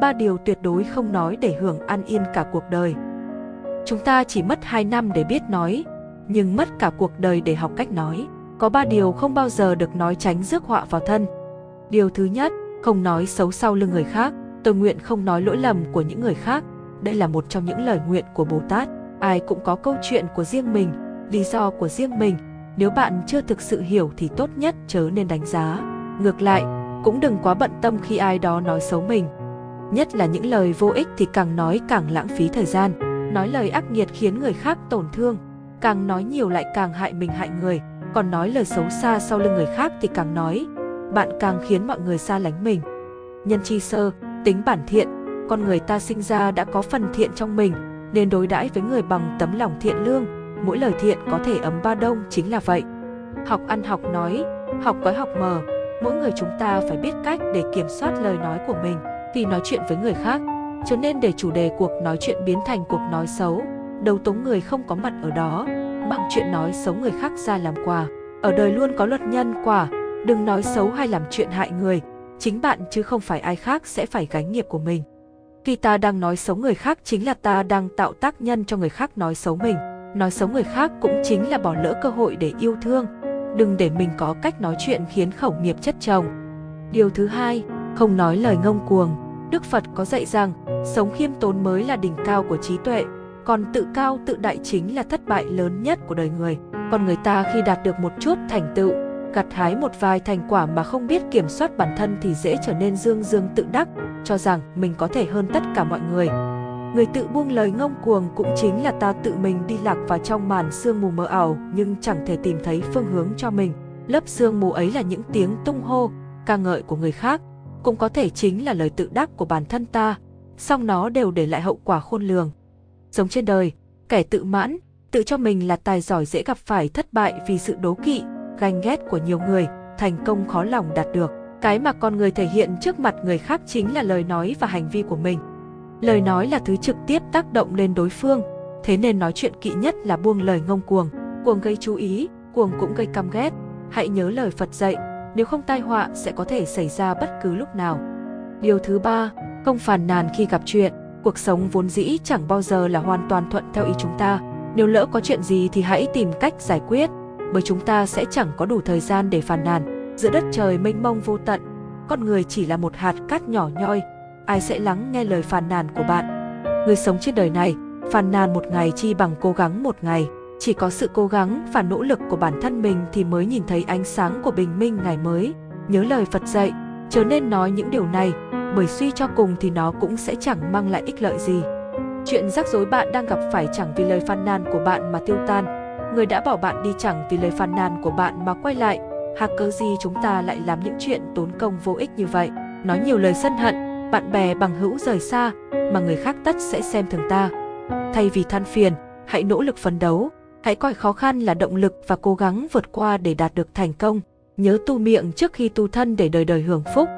ba điều tuyệt đối không nói để hưởng an yên cả cuộc đời. Chúng ta chỉ mất 2 năm để biết nói, nhưng mất cả cuộc đời để học cách nói. Có ba điều không bao giờ được nói tránh rước họa vào thân. Điều thứ nhất, không nói xấu sau lưng người khác. Tôi nguyện không nói lỗi lầm của những người khác. Đây là một trong những lời nguyện của Bồ Tát. Ai cũng có câu chuyện của riêng mình, lý do của riêng mình. Nếu bạn chưa thực sự hiểu thì tốt nhất chớ nên đánh giá. Ngược lại, cũng đừng quá bận tâm khi ai đó nói xấu mình. Nhất là những lời vô ích thì càng nói càng lãng phí thời gian. Nói lời ác nghiệt khiến người khác tổn thương, càng nói nhiều lại càng hại mình hại người, còn nói lời xấu xa sau lưng người khác thì càng nói, bạn càng khiến mọi người xa lánh mình. Nhân chi sơ, tính bản thiện, con người ta sinh ra đã có phần thiện trong mình, nên đối đãi với người bằng tấm lòng thiện lương, mỗi lời thiện có thể ấm ba đông chính là vậy. Học ăn học nói, học gói học mờ, mỗi người chúng ta phải biết cách để kiểm soát lời nói của mình khi nói chuyện với người khác, cho nên để chủ đề cuộc nói chuyện biến thành cuộc nói xấu, đầu tống người không có mặt ở đó, bằng chuyện nói xấu người khác ra làm quà. Ở đời luôn có luật nhân quả, đừng nói xấu hay làm chuyện hại người, chính bạn chứ không phải ai khác sẽ phải gánh nghiệp của mình. Khi ta đang nói xấu người khác chính là ta đang tạo tác nhân cho người khác nói xấu mình. Nói xấu người khác cũng chính là bỏ lỡ cơ hội để yêu thương. Đừng để mình có cách nói chuyện khiến khẩu nghiệp chất chồng. Điều thứ hai, không nói lời ngông cuồng. Đức Phật có dạy rằng, sống khiêm tốn mới là đỉnh cao của trí tuệ, còn tự cao tự đại chính là thất bại lớn nhất của đời người. Còn người ta khi đạt được một chút thành tựu, gặt hái một vài thành quả mà không biết kiểm soát bản thân thì dễ trở nên dương dương tự đắc, cho rằng mình có thể hơn tất cả mọi người. Người tự buông lời ngông cuồng cũng chính là ta tự mình đi lạc vào trong màn sương mù mờ ảo nhưng chẳng thể tìm thấy phương hướng cho mình. Lớp sương mù ấy là những tiếng tung hô, ca ngợi của người khác, cũng có thể chính là lời tự đắc của bản thân ta, song nó đều để lại hậu quả khôn lường. giống trên đời, kẻ tự mãn, tự cho mình là tài giỏi dễ gặp phải thất bại vì sự đố kỵ, ganh ghét của nhiều người, thành công khó lòng đạt được. Cái mà con người thể hiện trước mặt người khác chính là lời nói và hành vi của mình. Lời nói là thứ trực tiếp tác động lên đối phương, thế nên nói chuyện kỵ nhất là buông lời ngông cuồng. Cuồng gây chú ý, cuồng cũng gây căm ghét. Hãy nhớ lời Phật dạy, nếu không tai họa sẽ có thể xảy ra bất cứ lúc nào. Điều thứ ba, không phàn nàn khi gặp chuyện. Cuộc sống vốn dĩ chẳng bao giờ là hoàn toàn thuận theo ý chúng ta. Nếu lỡ có chuyện gì thì hãy tìm cách giải quyết, bởi chúng ta sẽ chẳng có đủ thời gian để phàn nàn. Giữa đất trời mênh mông vô tận, con người chỉ là một hạt cát nhỏ nhoi, ai sẽ lắng nghe lời phàn nàn của bạn. Người sống trên đời này, phàn nàn một ngày chi bằng cố gắng một ngày. Chỉ có sự cố gắng và nỗ lực của bản thân mình thì mới nhìn thấy ánh sáng của bình minh ngày mới. Nhớ lời Phật dạy, chớ nên nói những điều này, bởi suy cho cùng thì nó cũng sẽ chẳng mang lại ích lợi gì. Chuyện rắc rối bạn đang gặp phải chẳng vì lời phàn nàn của bạn mà tiêu tan, người đã bỏ bạn đi chẳng vì lời phàn nàn của bạn mà quay lại, hạc cớ gì chúng ta lại làm những chuyện tốn công vô ích như vậy, nói nhiều lời sân hận, bạn bè bằng hữu rời xa, mà người khác tất sẽ xem thường ta. Thay vì than phiền, hãy nỗ lực phấn đấu, hãy coi khó khăn là động lực và cố gắng vượt qua để đạt được thành công. Nhớ tu miệng trước khi tu thân để đời đời hưởng phúc.